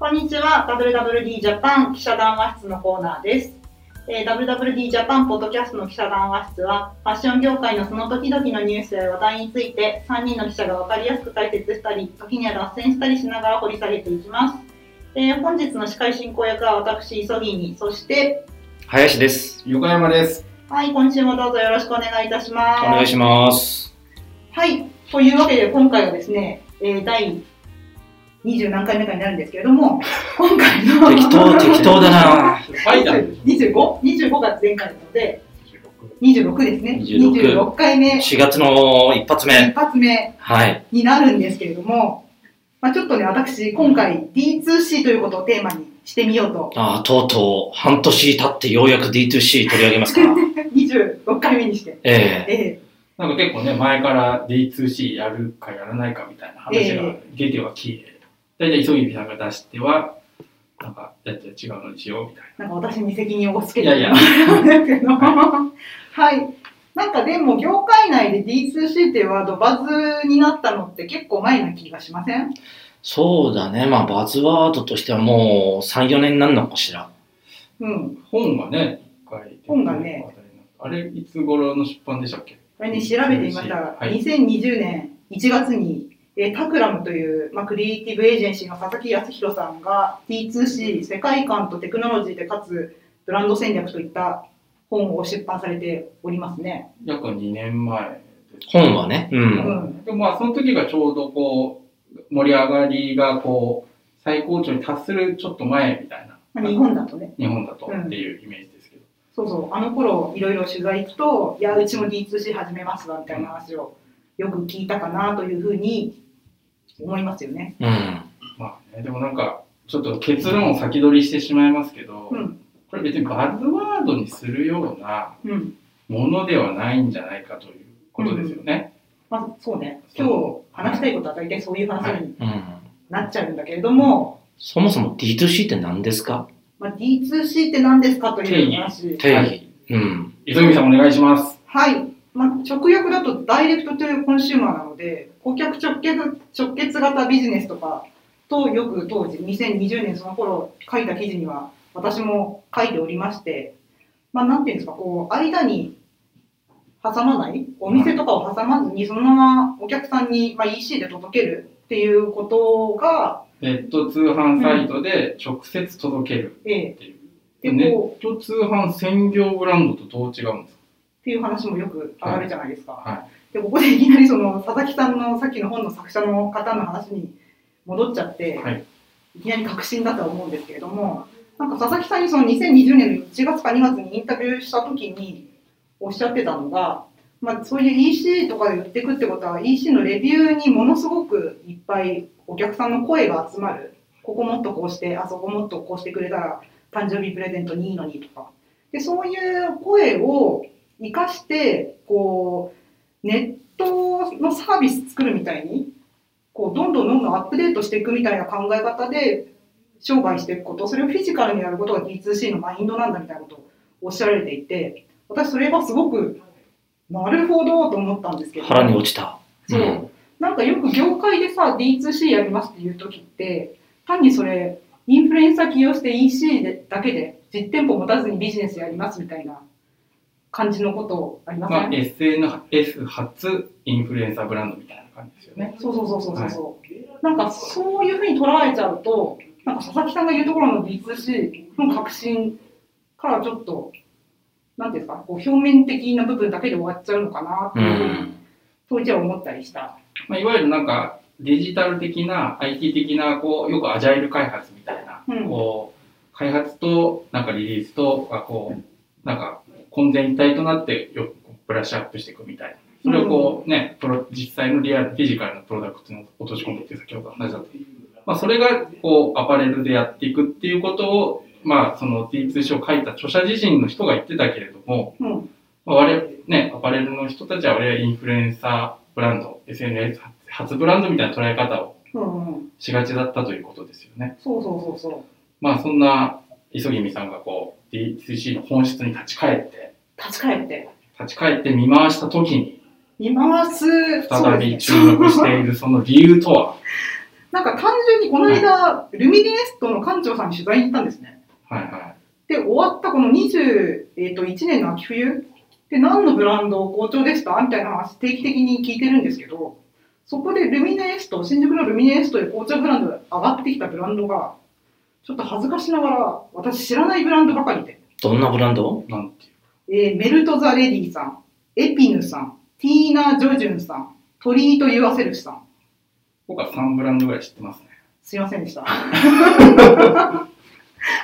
こんにちは。WWD ジャパン記者談話室のコーナーです。えー WWD ジャパンポッドキャストの記者談話室は、ファッション業界のその時々のニュースや話題について、3人の記者が分かりやすく解説したり、時には脱線したりしながら掘り下げていきます。えー本日の司会進行役は私、磯木に、そして、林です。横山です。はい、今週もどうぞよろしくお願いいたします。お願いします。はい。というわけで、今回はですね、えー第20何回目かになるんですけれども、今回の適当、適当だなファイター 25?25 が前回なので、26ですね。26 26回目、4月の一発目。一発目はい。になるんですけれども、まあ、ちょっとね、私、今回 D2C ということをテーマにしてみようと、ああ、とうとう、半年経ってようやく D2C 取り上げますか。26回目にして。えええなんか結構ね、前から D2C やるかやらないかみたいな話が出てはきて、大体急ぎさんが出しては、なんか、やって違うのにしようみたいーなんか私に責任を押し付けていやいやですけど、はい。なんかでも、業界内で D2C っていうワードバズになったのって結構前な気がしません？そうだね。まあ、バズワードとしてはもう3、4年になるのかしら。うん。な。本がね、一回本がね、あれ、いつ頃の出版でしたっけ？これね、調べてみましたが、はい2020年1月に、えータクラムという、まあ、クリエイティブエージェンシーの佐々木康弘さんが T2C 世界観とテクノロジーでかつブランド戦略といった本を出版されておりますね。約2年前。本はね。う。うんん。でもまあ、その時がちょうどこう、盛り上がりがこう、最高潮に達するちょっと前みたいな。まあ、日本だとね。日本だとっていうイメージですけど。そうそう。あの頃、いろいろ取材行くと、いや、うちも D2C 始めますわ、みたいな話をよく聞いたかなというふうに思いますよね。うん。まあね、でもなんか、ちょっと結論を先取りしてしまいますけど、うん。これ別にバズワードにするようなうん。ものではないんじゃないかということですよね。まあ、そうね。今日話したいことは大体そういう話にうん。なっちゃうんだけれども、そもそも D2C って何ですか？まあ、D2C って何ですかという話。定義。はいうん。磯見さんお願いします。はい。まあ、直訳だとダイレクトというコンシューマーなので、顧客直結直結型ビジネスとかとよく当時、2020年その頃書いた記事には私も書いておりまして、まあ、なんていうんですか、こう、間に挟まない、お店とかを挟まずに、そのままお客さんに、まあ、EC で届けるっていうことが、ネット通販サイトで直接届けるええっていう。でネこット通販専業ブランドとどう違うんですか？っていう話もよく上がるじゃないですか。はで、ここでいきなりその佐々木さんのさっきの本の作者の方の話に戻っちゃって、はいい、きなり確信だとは思うんですけれども、なんか佐々木さんにその2020年の1月か2月にインタビューした時におっしゃってたのが、まあ、そういう EC とかで売っていくってことは EC のレビューにものすごくいっぱいお客さんの声が集まる。ここもっとこうして、あそこもっとこうしてくれたら誕生日プレゼントにいいのにとか。で、そういう声を生かして、こう、ネットのサービス作るみたいに、こう、どんどんどんどんアップデートしていくみたいな考え方で商売していくこと、それをフィジカルにやることが D2C のマインドなんだみたいなことをおっしゃられていて、私それがすごく、なるほどと思ったんですけど。腹に落ちた。そううんなんかよく業界でさ、D2C やりますっていう時って、単にそれ、インフルエンサー起用して EC でだけで、実店舗持たずにビジネスやりますみたいな感じのことありません、まあ、SNS 初インフルエンサーブランドみたいな感じですよね。そうそうそうそうそうそう、なんかそういうふうに捉えちゃうと、なんか佐々木さんが言うところの D2C の革新からちょっと、なんていうんですか、こう表面的な部分だけで終わっちゃうのかなってういうふうに、ん。当時は思ったりした。まあ、いわゆるなんかデジタル的な IT 的なこうよくアジャイル開発みたいな、うんこう開発となんかリリースとがこうなんか混然一体となってよくブラッシュアップしていくみたいなそれをこうね、プロ実際のリアルフィジカルなプロダクトに落とし込むっていう先ほど話だったまあ、それがこうアパレルでやっていくっていうことをまあその T2C を書いた著者自身の人が言ってたけれども、うん。まあ、我々ね、アパレルの人たちは我々インフルエンサーブランド、SNS 初ブランドみたいな捉え方をうんうん。しがちだったということですよね。そうそうそうそう。まあそんな磯君さんがこう D2C の本質に立ち返って、立ち返って。立ち返って見回した時に見回す。再び注目しているその理由とは、なんか単純にこの間、ルミネエストの館長さんに取材に行ったんですね。はいはで、終わったこの21、えー、と1年の秋冬で何のブランド好調でしたみたいな話定期的に聞いてるんですけど、そこでルミネエスト、新宿のルミネエストで紅茶ブランドで上がってきたブランドが、ちょっと恥ずかしながら、私知らないブランドばかりで、どんなブランド？い。なんていうえーメルト・ザ・レディさん、エピヌさん、ティーナ・ジョジュンさん、トリート・ユアセルフさん。僕は3ブランドぐらい知ってますね。すいませんでした。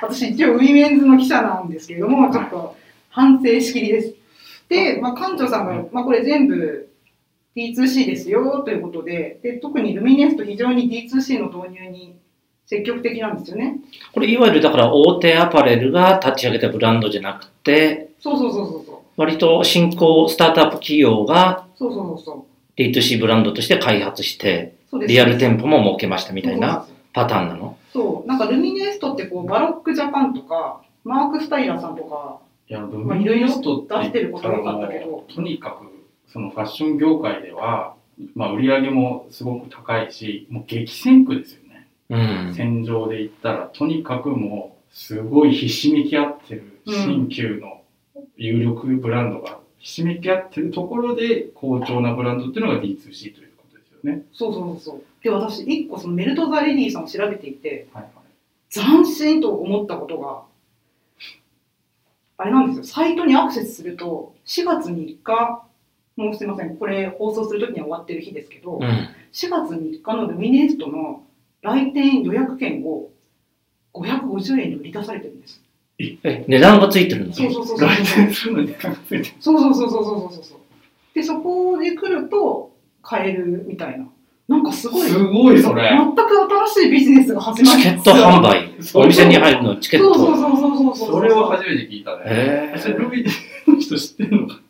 私一応ウィメンズの記者なんですけれども、ちょっと反省しきりです。で、まあ、館長さんが、まあ、これ全部 D2C ですよということでで、特にルミネエスト非常に D2C の導入に積極的なんですよね。これいわゆるだから大手アパレルが立ち上げたブランドじゃなくて、そうそうそうそうそう。割と新興スタートアップ企業がそうそうそうそう。D2C ブランドとして開発して、リアル店舗も設けましたみたいなパターンなの？そう、なんかルミネエストってこう、バロックジャパンとか、マーク・スタイラーさんとか、いや、ルまあミネエストって出してること多かったけどとにかく、そのファッション業界では、まあ、売り上げもすごく高いし、もう激戦区ですよね。うん。戦場で言ったら、とにかくもう、すごいひしめき合ってる新旧の有力ブランドがひしめき合ってるところで、好調なブランドっていうのが D2C ということですよね。そうそうそう。で、私、一個そのメルト・ザ・レディさんを調べていて、はいはい。斬新と思ったことが、あれなんですよ、サイトにアクセスすると、4月3日、もうすいません、これ放送するときには終わってる日ですけど、うん。4月3日のルミネエストの来店予約券を550円で売り出されてるんです。え、値段がついてるの？そうそうそうそう。来店するのに高くついてる。そうそうそうそうそうそうそう。で、そこで来ると買えるみたいな。なんかすごい、すごいそれ。全く新しいビジネスが始まるチケット販売。そうお店に入るのチケッそうそうト。そうそうそうそう。それは初めて聞いたね。へーそれルミネの人知ってるのか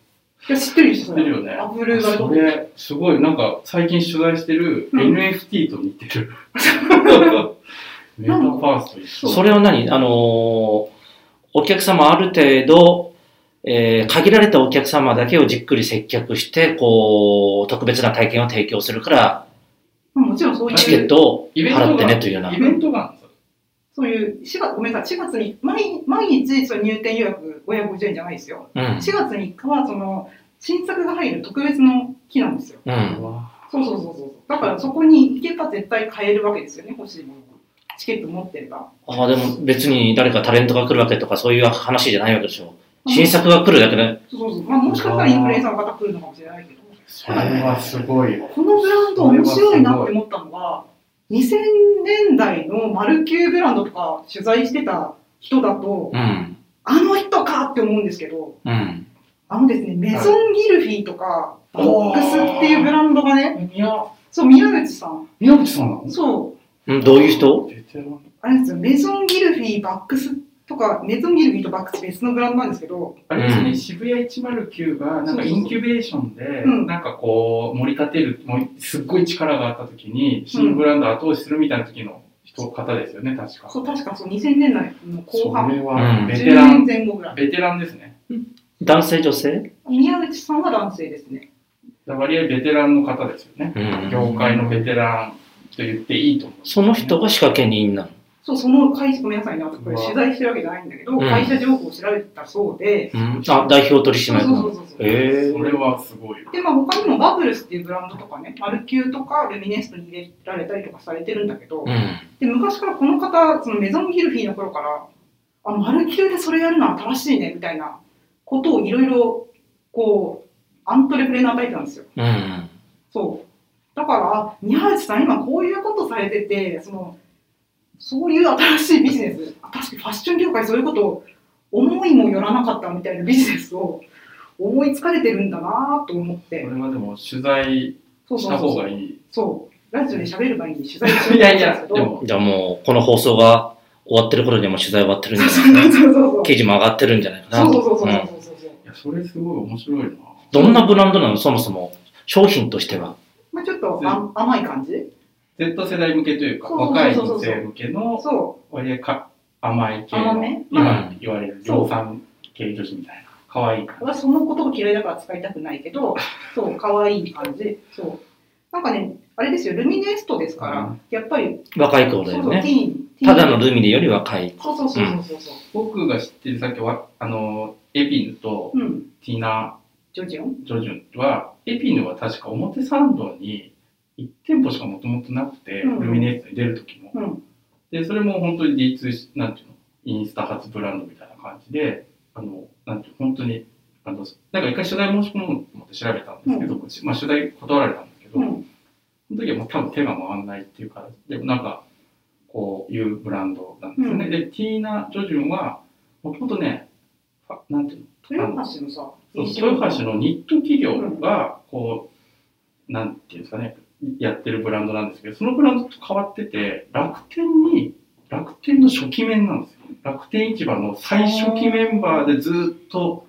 いや、知ってる知ってるよねアップルがそれ、すごい、なんか最近取材してるうん NFT と似てる。メタバースと一緒。それは何？あのーお客様ある程度、えー限られたお客様だけをじっくり接客して、こう、特別な体験を提供するから、まあもちろんそういう、チケットをイベントが払ってねというようなイ。ベントがあるんですよ。そういう、4月、ごめんなさい、4月に、毎毎日その入店予約550円じゃないですよ。うん。4月3日は、その、新作が入る特別の日なんですよ。うん。わそうそうそうそう。だからそこに行けば絶対買えるわけですよね、欲しいものが。チケット持ってれば。ああ、でも別に誰かタレントが来るわけとかそういう話じゃないわけでしょ。新作が来るだけで。そうそうそう。まあもしかしたらインフルエンサーの方来るのかもしれないけど。それはすごいわ。このブランド面白いなって思ったのが、2000年代のマルキューブランドとか取材してた人だと、うん。あの人かって思うんですけど、うん。あのですね、メゾンギルフィーとか、ボックスっていうブランドがね、宮、そう、宮口さん。宮口さんなの？そう、うんどういう人？あれですよ、メゾンギルフィー、バックスとか、メゾンギルフィーとバックス別のブランドなんですけど、あれですね、うん渋谷109がなんかインキュベーションで、うんなんかこう、盛り立てる、もうすっごい力があった時に、新ブランド後押しするみたいな時の人、方ですよね、確か。そう、確かそう、2000年代の後そ半、れはうんベテ10ラン、年前後ぐらい。ベテランですね。男性女性？宮口さんは男性ですね。割合ベテランの方ですよね。うん。業界のベテランと言っていいと思う。その人が仕掛け人なの。そう、その会社、ごめんなさいね、あとこれ取材してるわけじゃないんだけど、ん会社情報を調べたそうで、うん。あ、代表取締そう役なの。そうそうそう。へえそれはすごいわ。で、まあ他にもバブルスっていうブランドとかね、マルキューとかルミネストに入れられたりとかされてるんだけど、うん。で、昔からこの方、そのメゾンギルフィーの頃から、あ、マルキューでそれやるのは新しいね、みたいなことをいろいろ、こう、アントレプレナータイプなんですよ。うん。そう。だから、あ宮内さん今こういうことされてて、その、そういう新しいビジネス、あ確かにファッション業界そういうことを思いもよらなかったみたいなビジネスを 思いつかれてるんだなと思っこてれ。はでも取材そうしたそうそうそう。方がいい。そう。ラジオで喋る前に取材しよういやいやでもじゃあもう、この放送が終わってる頃にはもう取材終わってるんじゃないかそうそうそうな。記事も上がってるんじゃないかな。そうそうそうそううんそうそう。いや、それすごい面白いな。どんなブランドなのそもそも。商品としては。まあちょっとあ甘い感じ Z 世代向けというか、そうそう若いそうそう女性向けのそ割合か甘い系の、甘め？今言われるそう量産系女子みたいな。可愛い感う。私そのことが嫌いだから使いたくないけど、そう、可愛い感じ。そう。なんかね、あれですよ、ルミネストですから、うんやっぱり、若い子だそうそう、よね。ティーン。ティーンただのルミネより若い。そうそうそうそうそうそう。僕が知ってるさっきは、あの、エピヌとうん。ティーナ・ジョジョン？ジョジュンは、エピヌは確か表参道に1店舗しかもともとなくて、うんルミネストに出る時も。うん。で、それも本当に D2、なんていうの、インスタ初ブランドみたいな感じで、あの、なんていうの、本当に、あの、なんか一回取材申し込もうと思って調べたんですけど、まあ取材断られたんですけど、うん。その時はもう多分手が回らないっていうか、でもなんか、こういうブランドなんですよね。うんで、ティーナ・ジョジュンは、もともとね、なんていうの、豊橋のさ、そう豊橋のニット企業が、こう、なんていうんですかね、やってるブランドなんですけど、そのブランドと変わってて、楽天に、楽天の初期面なんですよ。楽天市場の最初期メンバーでずっと、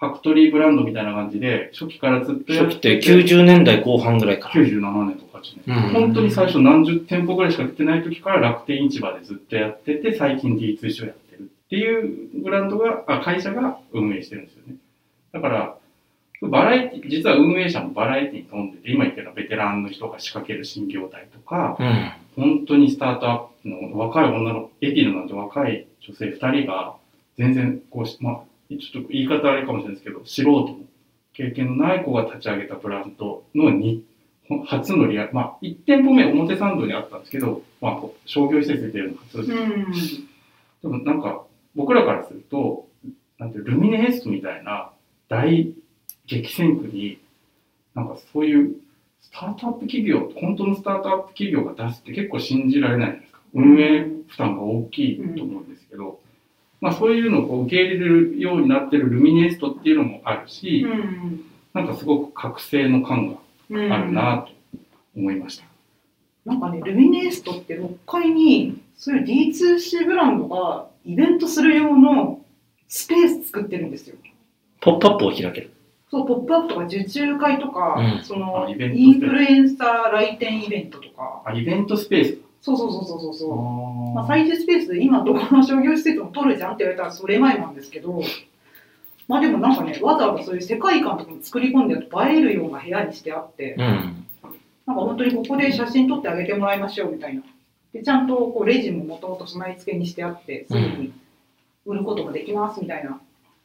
ファクトリーブランドみたいな感じで、初期からずっとやっ初期っててて、90年代後半ぐらいから。97年とか8年。うん本当に最初何十店舗ぐらいしか出てない時から楽天市場でずっとやってて、最近 D2 ショーやってるっていうブランドが、あ会社が運営してるんですよね。だから、バラエティ、実は運営者もバラエティに富んでて、今言ったようなベテランの人が仕掛ける新業態とか、うん。本当にスタートアップの若い女の、エピルなんて若い女性2人が、全然こうし、まあ、ちょっと言い方あれかもしれないですけど、素人の経験のない子が立ち上げたブランドのに初のリアル、まあ、1店舗目表参道にあったんですけど、まあ、こう商業施設で出るの初うん。でもなんか、僕らからすると、なんていうルミネエストみたいな大激戦区に、なんかそういうスタートアップ企業、本当のスタートアップ企業が出すって結構信じられないじゃないですか。運営負担が大きいと思うんですけど、まあそういうのをこう受け入れるようになってるルミネエストっていうのもあるし、うん。なんかすごく覚醒の感がうん。あるなと思いました。なんかね、ルミネエストって6階に、そういう D2C ブランドがイベントする用のスペース作ってるんですよ。ポップアップを開ける。そう、ポップアップとか受注会とか、うんそのあイベントインフルエンサー来店イベントとか、あ、イベントスペース。そうそうそうそうそうそう。まあ、あ催事スペースで今どこの商業施設も取るじゃんって言われたらそれ前なんですけど、まあでもなんかね、わざわざそういう世界観とかも作り込んで映えるような部屋にしてあって、うん。なんか本当にここで写真撮ってあげてもらいましょうみたいな。で、ちゃんとこうレジももともと備え付けにしてあって、すぐに売ることもできますみたいな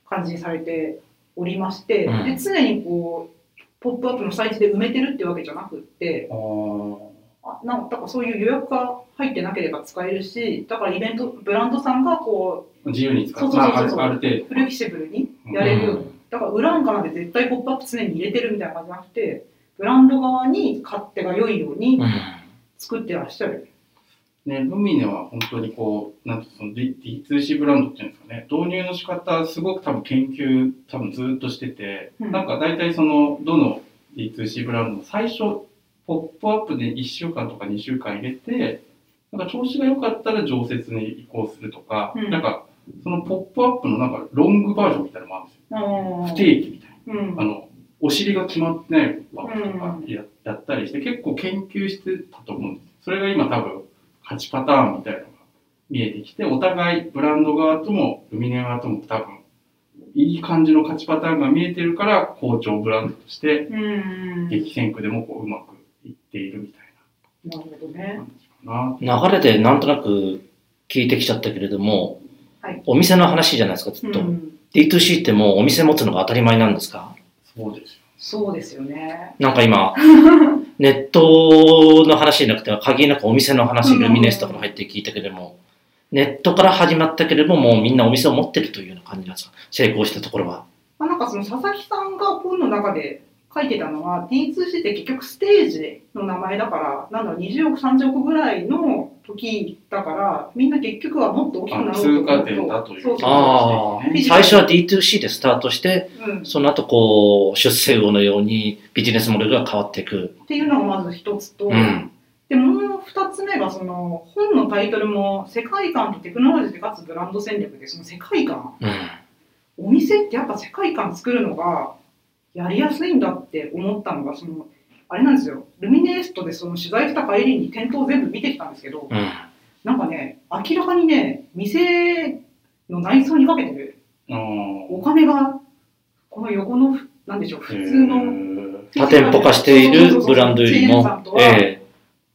感じにされておりまして、うんで、常にこう、ポップアップのサイズで埋めてるってわけじゃなくって、あなんかだからそういう予約が入ってなければ使えるし、だからイベント、ブランドさんがこ自由に使そうう。そうそうそうまあ、あるある程度。う、フレキシブルにやれるように。だから裏んかなんで絶対ポップアップ常に入れてるみたいな感じじゃなくて、ブランド側に勝手が良いようにうん。作ってらっしゃる。ね、ルミネは本当にこう、なんてその D- D2C ブランドっていうんですかね、導入の仕方、すごく多分研究、多分ずっとしてて、うんなんか大体その、どの D2C ブランドも最初、ポップアップで1週間とか2週間入れて、なんか調子が良かったら常設に移行するとか、うんなんか、そのポップアップのなんかロングバージョンみたいなのもあるんですよ。不定期みたいな。うんあの、お尻が決まってないバッグとかやったりして、結構研究してたと思うんです。それが今多分、8パターンみたいなのが見えてきて、お互いブランド側とも、ルミネ側とも多分、いい感じの勝ちパターンが見えてるから、好調ブランドとして、うん。激戦区でもこううまくいっているみたいなるほどね。流れでなんとなく聞いてきちゃったけれども、はいお店の話じゃないですか、ずっと。うん D2C ってもうお店持つのが当たり前なんですか？そうですよ。そうですよね。なんか今、ネットの話じゃなくて、限りなくお店の話、ルミネスとかも入って聞いたけども、ネットから始まったけれども、もうみんなお店を持ってるというような感じなんですか？成功したところは。まあ、なんかその佐々木さんが本の中で書いてたのは D2C って結局ステージの名前だからなんだろう20億30億ぐらいの時だからみんな結局はもっと大きくなろうと思うとあ通過点だというそうそうああね最初は D2C でスタートして、うん、その後こう、出世魚のようにビジネスモデルが変わっていく。っていうのがまず一つと、うん。でもう二つ目がその本のタイトルも世界観とテクノロジーでかつブランド戦略でその世界観うん。お店ってやっぱ世界観作るのがやりやすいんだって思ったのがそのあれなんですよルミネエストでその取材した帰りに店頭全部見てきたんですけどうん。なんかね明らかにね店の内装にかけてるお金がこの横のなんでしょう普通の多店舗化しているブランドよりも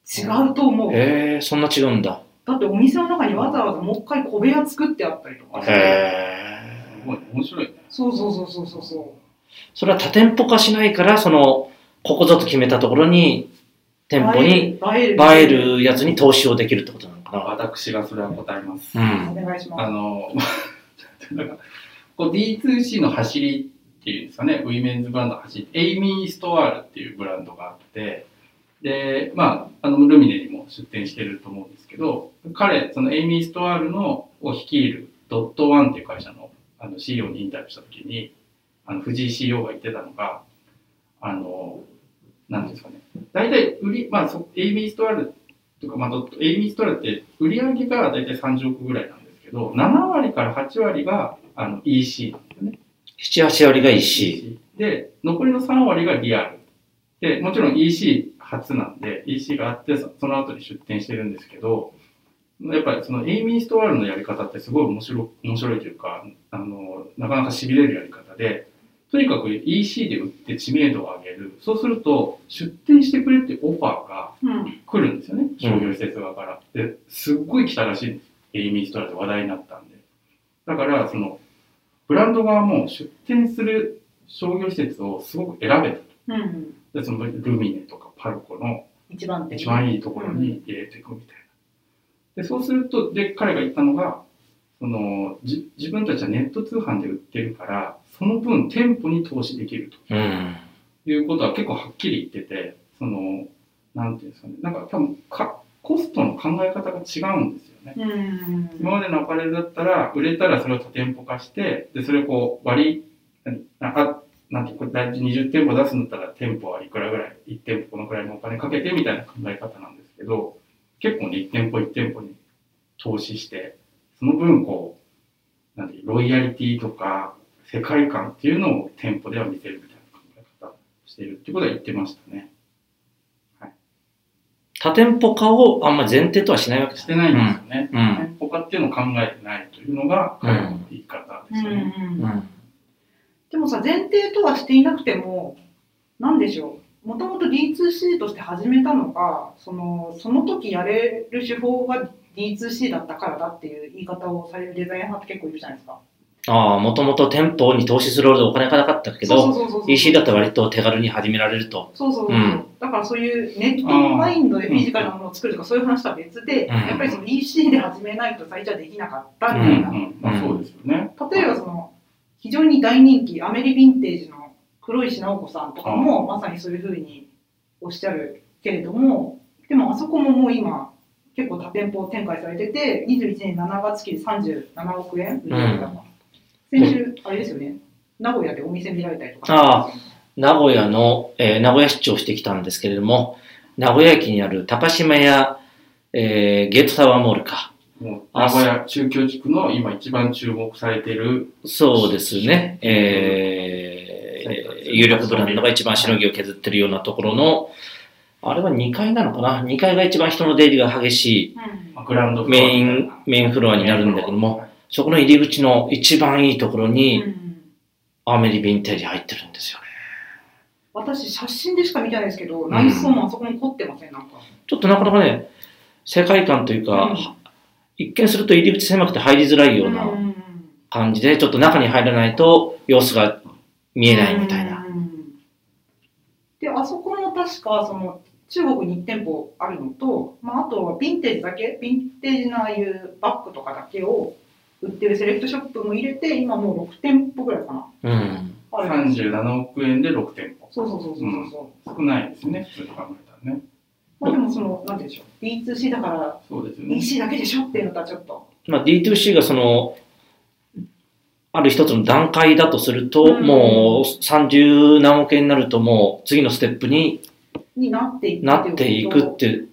違うと思う。えええそんな違うんだ。だってお店の中にわざわざもう一回小部屋作ってあったりとかして。へすごい面白いね。そうそうそうそうそうそそれは多店舗化しないから、その、ここぞと決めたところに、う。店舗に映える。映えるやつに投資をできるってことなのかな。私がそれは答えます。うん。お願いします。あの、なんか、こう D2C の走りっていうんですかね、ウィメンズブランドの走り、エイミー・ストワールっていうブランドがあって、で、まあ、あの、ルミネにも出店してると思うんですけど、彼、そのエイミー・ストワールのを率いるドットワンっていう会社のあの CEO にインタビューしたときに、あの、藤井 CEO が言ってたのが、あの、なんですかね、大体売り、まあ、そエイミー・ストワールとか、まあ、エイミー・ストワールって売り上げが大体30億ぐらいなんですけど、7割から8割があの EC なんですよね。7、8割が EC。で、残りの3割がリアル。で、もちろん EC 初なんで、EC があって、そその後に出店してるんですけど、やっぱりそのエイミー・ストワールのやり方ってすごい面白い面白いというか、あの、なかなか痺れるやり方で、とにかく EC で売って知名度を上げる。そうすると、出店してくれってオファーがうん。来るんですよね、商業施設側から。で、すっごい来たらしいんです。エイミー・ストラで話題になったんで。だから、その、ブランド側も出店する商業施設をすごく選べたと。うん。で、そのルミネとかパルコの一番手。一番いいところに入れていくみたいな。で、そうすると、で、彼が言ったのが、その、じ自分たちはネット通販で売ってるから、その分店舗に投資できると。うん。いうことは結構はっきり言ってて、その、なんていうんですかね、なんか多分か、コストの考え方が違うんですよね。うん。今までのアパレルだったら、売れたらそれを多店舗化して、で、それをこう割り、何あ、なんていうか、大体20店舗出すんだったら店舗はいくらぐらい、1店舗このくらいのお金かけてみたいな考え方なんですけど、結構ね、1店舗1店舗に投資して、その分こう、なんていうロイヤリティとか世界観っていうのを店舗では見せるみたいな考え方をしているってことは言ってましたね。多店舗化をあんまり前提とはしないわけですね。してないんですよね。うん。店舗化っていうのを考えてないというのが彼の言い方ですよね。うんうん。でもさ、前提とはしていなくても、なんでしょう。もともと D2C として始めたのが、その、その時やれる手法が D2C だったからだっていう言い方をされるデザイナーって結構いるじゃないですか。ああ、もともと店舗に投資するほどお金がなかったけど、EC だったら割と手軽に始められると。そうそうそう、う。ん。だからそういうネットマインドでフィジカルなものを作るとかそういう話とは別で、うん。やっぱりその EC で始めないと最初はできなかったみうんたいな。うんまあ、そうですよね。例えばその非常に大人気アメリヴィンテージの黒石直子さんとかもまさにそういうふうにおっしゃるけれどもでもあそこももう今結構多店舗展開されてて21年7月期で37億円売り上げ高、先週あれですよね。名古屋でお店見られたりとか。あ名古屋の、えー名古屋市長してきたんですけれども、名古屋駅にある高島屋、えーゲートタワーモールか。もう名古屋中京地区の今一番注目されている。そうですね。えー、有力ブランドが一番しのぎを削ってるようなところの、あれは2階なのかな ?2 階が一番人の出入りが激しいメイン、メインフロアになるんだけども、そこの入り口の一番いいところうに、ん。アメリヴィンテージ入ってるんですよね。私写真でしか見てないですけど内装もあそこも凝ってません？なんか。ちょっとなかなかね、世界観というか、うん。一見すると入り口狭くて入りづらいようなうん感じで、ちょっと中に入らないと様子が見えないみたいな。うんで、あそこも確か、その、中国に1店舗あるのと、まあ、あとはヴィンテージだけ、ヴィンテージのああいうバッグとかだけを売ってるセレクトショップも入れて、今もう6店舗ぐらいかな。うん。あるんですよ37億円で6店舗。そうそうそうそうそう。少ないですね、普通に考えたらね。まあでもその、なんていうんでしょう。B2C だからそうですよね。EC だけでしょっていうのとはちょっと。まあ、D2C がその、ある一つの段階だとすると、うんもう30何億円になるともう次のステップにになっていくなっていくっていう、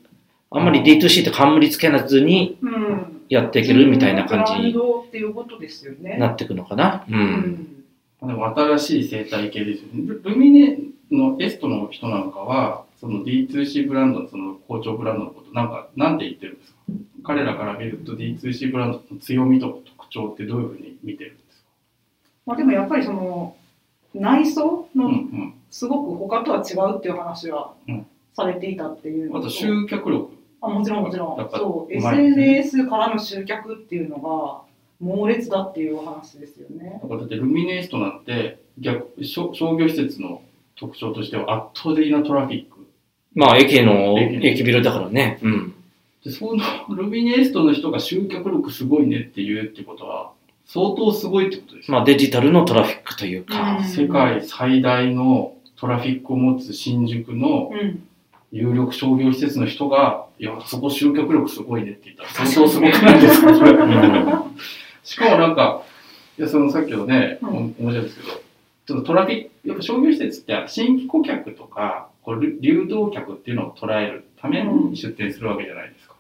あんまり D2C って冠つけずにうん。やっていけるみたいな感じブランにドっていうことですよね。なっていくのかな？う。うんん。でも新しい生態系ですよね。ルルミネのエストの人なんかは、その D2C ブランドのその好調ブランドのこと、なんか、なんて言ってるんですか？彼らから見ると D2C ブランドの強みとか特徴ってどういうふうに見てるんですか？まあでもやっぱりその、内装うんうのん。すごく他とは違うっていう話はうんされていたっていうのあと集客力。あもちろんもちろんそう SNS からの集客っていうのが猛烈だっていうお話ですよね。だからだってルミネエストなんて逆商商業施設の特徴としては圧倒的なトラフィック。まあ、駅の、駅ビルだからね。うん。で、そのルミネエストの人が集客力すごいねって言うってことは、相当すごいってことですよ。まあ、デジタルのトラフィックといううかん、世界最大のトラフィックを持つ新宿のうん有力商業施設の人が、いや、そこ集客力すごいねって言った。ら相当すごくないですか、それ。しかもなんか、いや、そのさっきのね、うん。お面白いですけど、ちょっとトラフィック、やっぱ商業施設って新規顧客とか、こう流流動客っていうのを捉えるために出店するわけじゃないですか。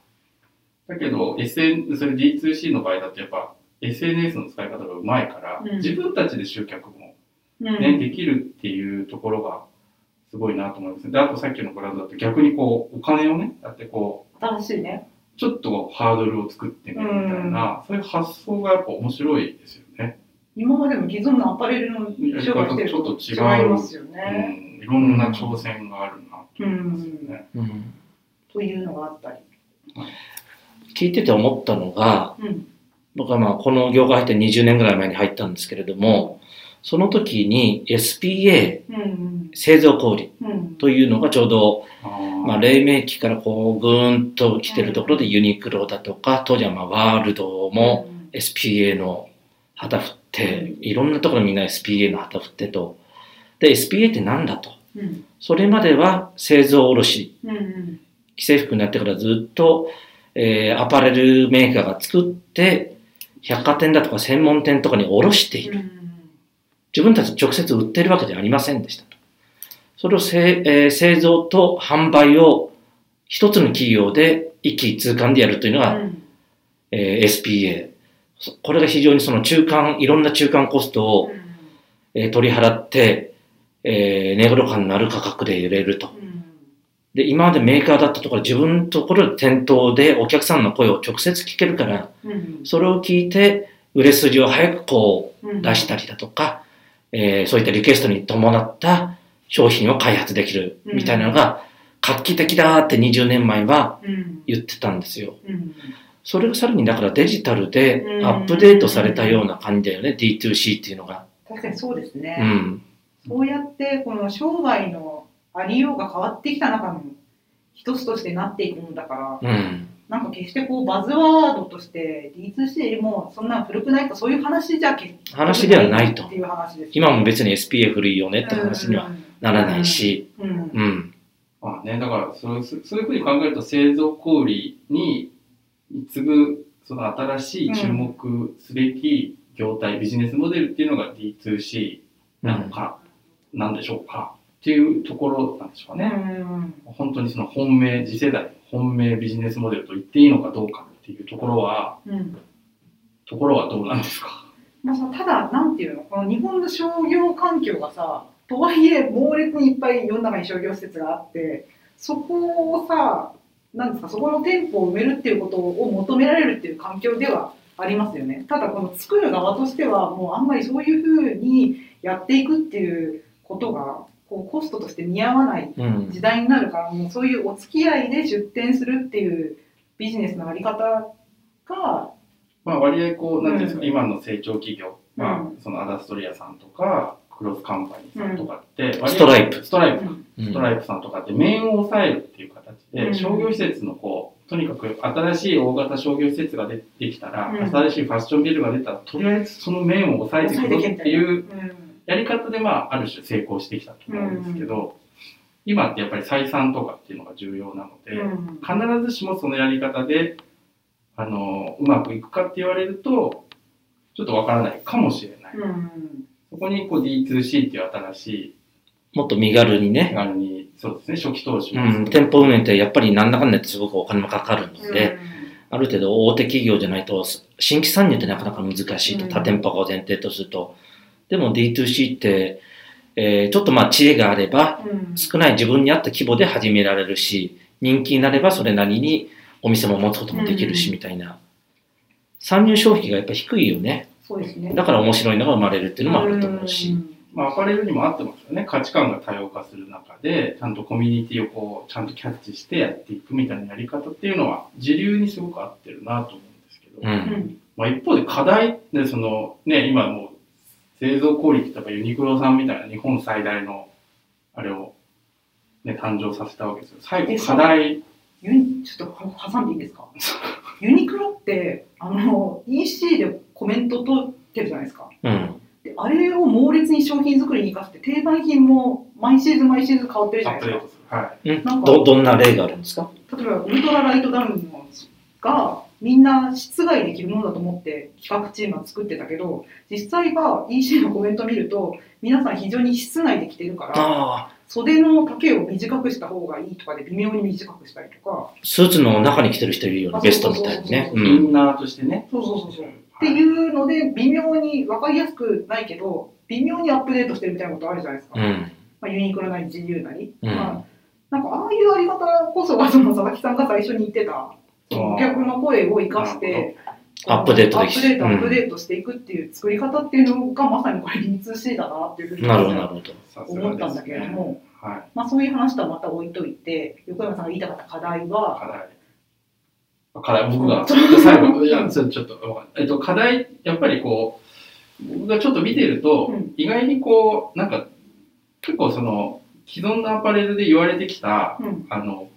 だけど、SN、それ D2C の場合だとやっぱ SNS の使い方がうまいから、うん。自分たちで集客もうん。ね、できるっていうところがすごいなと思います。で、あとさっきのブラウザだと逆にこう、お金をね、だってこ新しいね。う、ちょっとハードルを作ってみるみたいな、そういう発想がやっぱ面白いですよね。今までの既存のアパレルの商売してるとちょっと違いますようね。ん、いろんな挑戦があるなと思いますよね。うん。というのがあったり。聞いてて思ったのが、うん僕はまあ、この業界入って20年ぐらい前に入ったんですけれども、その時に SPA、うんうん。製造小売。うん。というのがちょうど、まあ、黎明期からこう、ぐーんと来てるところでユニクロだとか、当時はまあ、ワールドも SPA の旗振って、いろんなところみんな SPA の旗振ってと。で、SPA って何だと？うん。それまでは製造卸、うんうん。既製服になってからずっと、えーアパレルメーカーが作って、百貨店だとか専門店とかに卸している。うん自分たち直接売ってるわけではありませんでしたと。それをせ、えー製造と販売を一つの企業で一気通貫でやるというのが、うんえー SPA。そこれが非常にその中間、いろんな中間コストを、えー取り払って、えー、値頃感のある価格で売れると。うんで、今までメーカーだったところ、自分のところで店頭でお客さんの声を直接聞けるから、うんそれを聞いて、売れ筋を早くこうんう出したりだとか、えーそういったリクエストに伴った商品を開発できるみたいなのが画期的だって20年前はうん言ってたんですよ。うんそれがさらにだからデジタルでうんアップデートされたような感じだよね、D2C っていうのが。確かにそうですね。うん。そうやってこの商売のありようが変わってきた中の一つとしてなっていくもんだから、うん。なんか決してこうバズワードとして D2C もそんな古くないかそういう話じゃ決して話ではないと。っていう話です、今も別に SPA 古いよねって話にはならないし、うん。うん。うん。まあね、だからそうそうそういうふうに考えると製造小売に次ぐその新しい注目すべき業態、ビジネスモデルっていうのが D2C なのか、なんでしょうかっていうところなんでしょうかね。うん本当にその本命、次世代、本命ビジネスモデルと言っていいのかどうかっていうところは、うんところはどうなんですか？まあさただ、なんていうの、この日本の商業環境がさ、とはいえ猛烈にいっぱい世の中に商業施設があって、そこをさ、なんですか、そこの店舗を埋めるっていうことを求められるっていう環境ではありますよね。ただ、この作る側としては、もうあんまりそういうふうにやっていくっていうことが、こうコストとして見合わないうん。時代になるから、もうそういうお付き合いで出店するっていうビジネスのあり方が、まあ割合こう、なんていうんですか、うん今の成長企業、まあうんそのアダストリアさんとか、クロスカンパニーさんとかって、ストライプ。ストライプ。ストライプさんとかって面を抑えるっていう形で、うん。商業施設のこう、とにかく新しい大型商業施設が出てきたら、うん。新しいファッションビルが出たら、とりあえずその面を抑えていくぞっていううんやり方で、まあ、ある種成功してきたと思うんですけど、今ってやっぱり採算とかっていうのが重要なので、うん。必ずしもそのやり方で、あの、うまくいくかって言われると、ちょっとわからないかもしれない。うん。そこにこう D2C っていう新しいもっと身軽にね、手軽に、そうですね、初期投資も、うん、店舗運営ってやっぱりなんだかんだってすごくお金もかかるので、ある程度大手企業じゃないと、新規参入ってなかなか難しいと、うん。多店舗が前提とすると。でも D2C って、えーちょっとまあ知恵があれば、うん少ない自分に合った規模で始められるし、人気になればそれなりにお店も持つこともできるし、うんみたいな。参入障壁がやっぱ低いよね。そうですね。だから面白いのが生まれるっていうのもあると思うし。まあ、アパレルにもあってますよね。価値観が多様化する中で、ちゃんとコミュニティをこう、ちゃんとキャッチしてやっていくみたいなやり方っていうのは、時流にすごく合ってるなと思うんですけど、う。うんん。まあ、一方で課題で、その、ね、今もう、製造効率とかユニクロさんみたいな日本最大の、あれを、ね、誕生させたわけですよ。最後、課題、ユニちょっとは挟んでいいですか？ユニクロって、あの、EC でコメント取ってるじゃないですか。うん。であれを猛烈に商品作りに生かして、定番品も毎シーズン毎シーズン変わってるじゃないですか。はい。うんなんかど、どんな例があるんですか？例えば、ウルトラライトダウンが、みんな室外で着るものだと思って企画チームは作ってたけど、実際は EC のコメント見ると、皆さん非常に室内で着てるから、袖の丈を短くした方がいいとかで微妙に短くしたりとか、スーツの中に着てる人いるよね、ベストみたいにね。イん。ンナーとしてね。そうそうそうそう。っはいていうので、微妙に分かりやすくないけど、微妙にアップデートしてるみたいなことあるじゃないですか。うん。まあ、ユニクロなり自由なり。うんまあ、なんかああいうあり方こそが、その佐々木さんが最初に言ってた、そのお客の声を生かして、アップデートアップデート、うん。アップデートしていくっていう作り方っていうのが、まさにこれ D2C だなっていうふうに思ったんだ。けれども、はい。まあそういう話とはまた置いといて、横山さんが言いたかった課題は、課題。課題、僕が、最後、いや、ちょっとえっと、課題、やっぱりこう、僕がちょっと見てると、うん。意外にこう、なんか、結構その、既存のアパレルで言われてきた、うん。あの、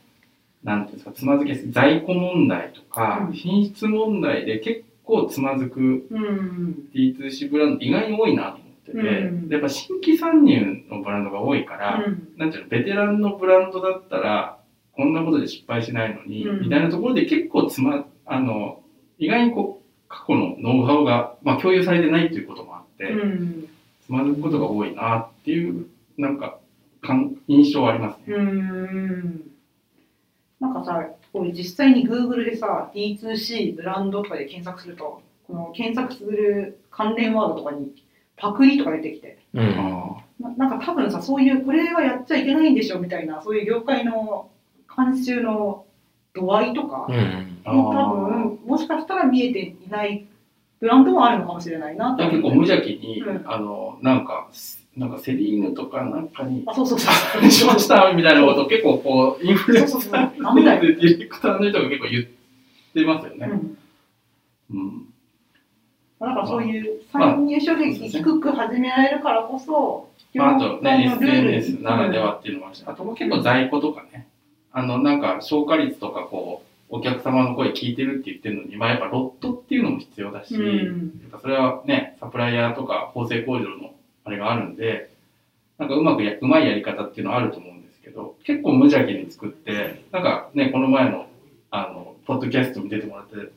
なんていうんですか、つまずきやすい在庫問題とか、うん。品質問題で結構つまずくうん、D2C ブランド意外に多いなと思ってて、うん。でやっぱ新規参入のブランドが多いから、うん、なんていうの、ベテランのブランドだったら、こんなことで失敗しないのに、うん。みたいなところで結構つま、あの、意外にこう、過去のノウハウが、まあ、共有されてないっていうこともあって、うん、つまずくことが多いなっていう、なんか、感印象はありますね。うん。なんかさ、こう実際に Google でさ、D2C ブランドとかで検索すると、この検索する関連ワードとかにパクリとか出てきて、うん。あななんか多分さ、そういうこれはやっちゃいけないんでしょみたいな、そういう業界の慣習の度合いとか、うん。あもう多分、もしかしたら見えていないブランドもあるのかもしれないな結構無邪気に、うん。あの、なんか、なんかセリーヌとかなんかに、あ、そうそうそう。しましたみたいなことを結構こう、インフルエンサーでディレクターの人が結構言ってますよね。うんうん。だからそういうまあ参入障壁低く始められるからこそ、まあ、あとね、SNS ならではっていうのもあるし、あと結構在庫とかね、あの、なんか消化率とかこう、お客様の声聞いてるって言ってるのに、まあやっぱロットっていうのも必要だし、うんやっぱそれはね、サプライヤーとか縫製工場のあれがあるんで、なんかうまくや、うまいやり方っていうのはあると思うんですけど、結構無邪気に作って、なんかね、この前の、あの、ポッドキャストに出てもらって、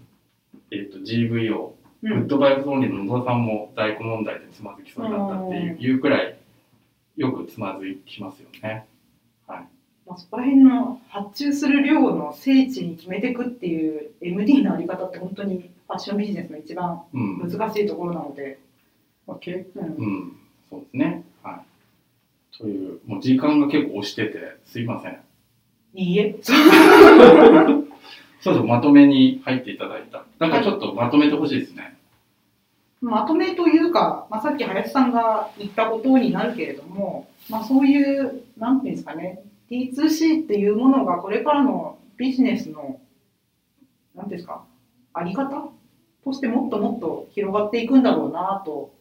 えっ、と、GVO、うん。 Good Vibes Only の野田さんも在庫問題でつまずきそうになったっていういうくらい、よくつまずきますよね。まあ、そこら辺の発注する量の精緻に決めていくっていう MD のあり方って本当にファッションビジネスの一番うん。難しいところなので、まあけうん。うん、そうですね。はい。という、もう時間が結構押してて、すいません。いいえ、そうそう、まとめに入っていただいた。なんかちょっとまとめてほしいですね。まとめというか、まあ、さっき林さんが言ったことになるけれども、まあ、そういう、なんていうんですかね、D2C っていうものがこれからのビジネスの、なんていうんですか、あり方としてもっともっと広がっていくんだろうなと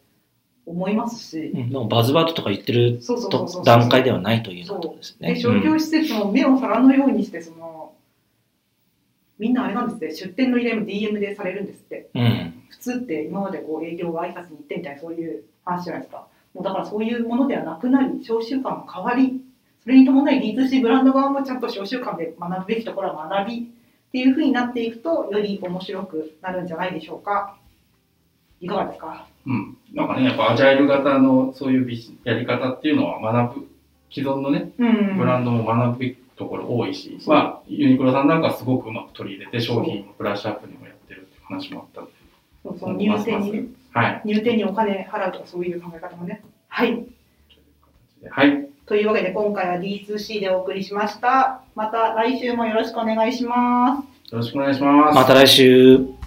思いますし、もバズワードとか言ってる段階ではないということですね。で商業施設も目を皿のようにしてそのみんなあれなんですって。出店の依頼も DM でされるんですって。うん。うん。普通って今までこう営業が挨拶に行ってみたいなそういう話じゃないですか。もうだからそういうものではなくなり商習慣も変わり。それに伴い D2C ブランド側もちゃんと商習慣で学ぶべきところは学びっていうふうになっていくとより面白くなるんじゃないでしょうかいかがですか？うん。なんかね、やっぱアジャイル型のそういうビジやり方っていうのは学ぶ、既存のね、うんブランドも学ぶべきところ多いし、まあ、ユニクロさんなんかはすごくうまく取り入れて、商品をブラッシュアップにもやってるっていう話もあったんで。そうその入店にねはい。入店にお金払うとかそういう考え方もねはいはい。というわけで今回は D2C でお送りしました。また来週もよろしくお願いします。よろしくお願いします。また来週。